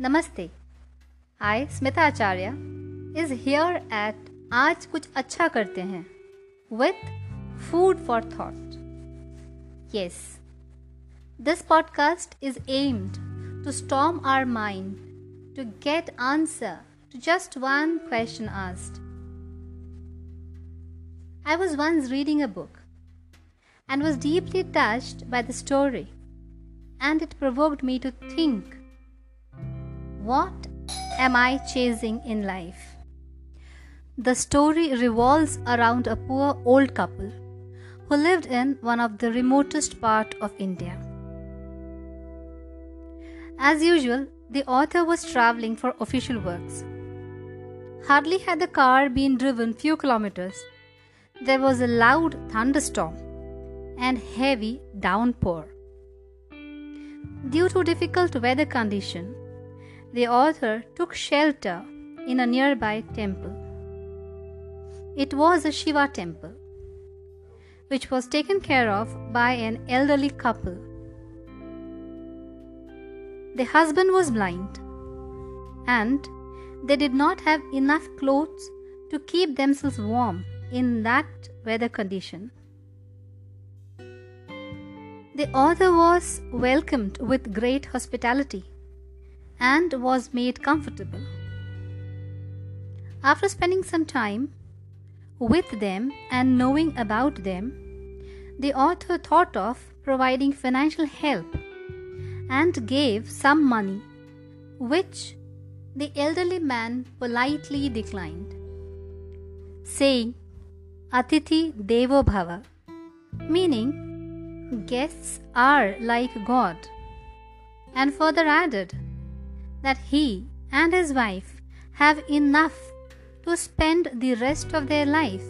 नमस्ते I Smita Acharya is here eight आज कुछ अच्छा करते हैं with food for thought yes this podcast is aimed to storm our mind to get answer to just one question asked I was once reading a book and was deeply touched by the story, and it provoked me to think what am I chasing in life? The story revolves around a poor old couple who lived in one of the remotest part of India. As usual, the author was traveling for official works. Hardly had the car been driven few kilometers, there was a loud thunderstorm and heavy downpour. Due to difficult weather condition, the author took shelter in a nearby temple. It was a Shiva temple, which was taken care of by an elderly couple. The husband was blind, and they did not have enough clothes to keep themselves warm in that weather condition. The author was welcomed with great hospitality and was made comfortable. After spending some time with them and knowing about them, the author thought of providing financial help and gave some money, which the elderly man politely declined, saying, Atithi Devo Bhava, meaning guests are like God, and further added, that he and his wife have enough to spend the rest of their life.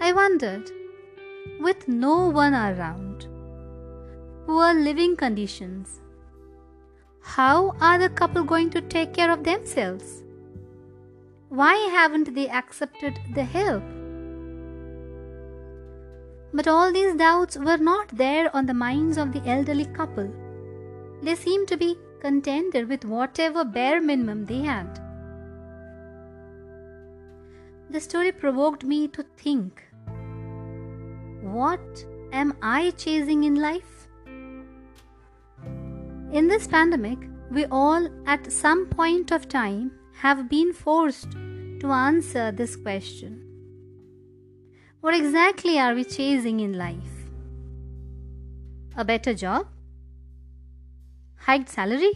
I wondered, with no one around, poor living conditions, how are the couple going to take care of themselves? Why haven't they accepted the help? But all these doubts were not there on the minds of the elderly couple. They seemed to be contented with whatever bare minimum they had. The story provoked me to think what am I chasing in life? In this pandemic, we all at some point of time have been forced to answer this question. What exactly are we chasing in life? A better job? Hiked salary,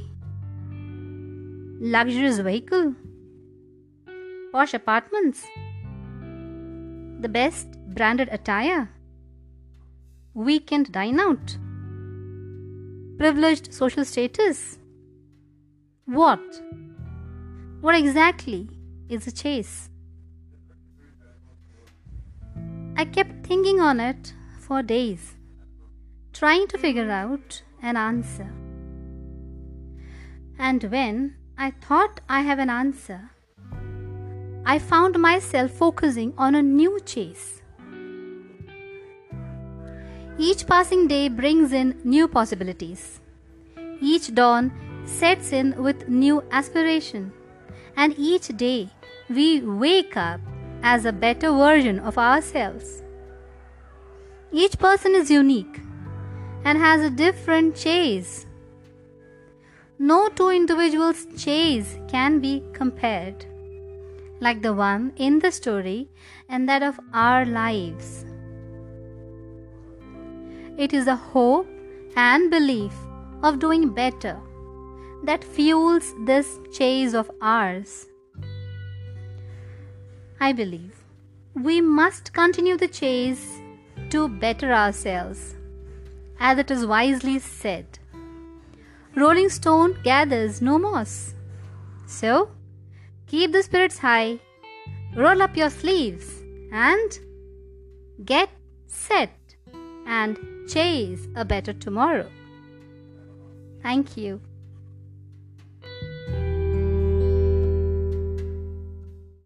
luxurious vehicle, posh apartments, the best branded attire, weekend dine out, privileged social status. What? What exactly is a chase? I kept thinking on it for days, trying to figure out an answer. And when I thought I have an answer, I found myself focusing on a new chase. Each passing day brings in new possibilities. Each dawn sets in with new aspiration. And each day we wake up as a better version of ourselves. Each person is unique and has a different chase no two individuals' chase can be compared, like the one in the story and that of our lives. It is the hope and belief of doing better that fuels this chase of ours. I believe we must continue the chase to better ourselves, as it is wisely said. Rolling Stone gathers no moss. So, keep the spirits high, roll up your sleeves, and get set and chase a better tomorrow. Thank you.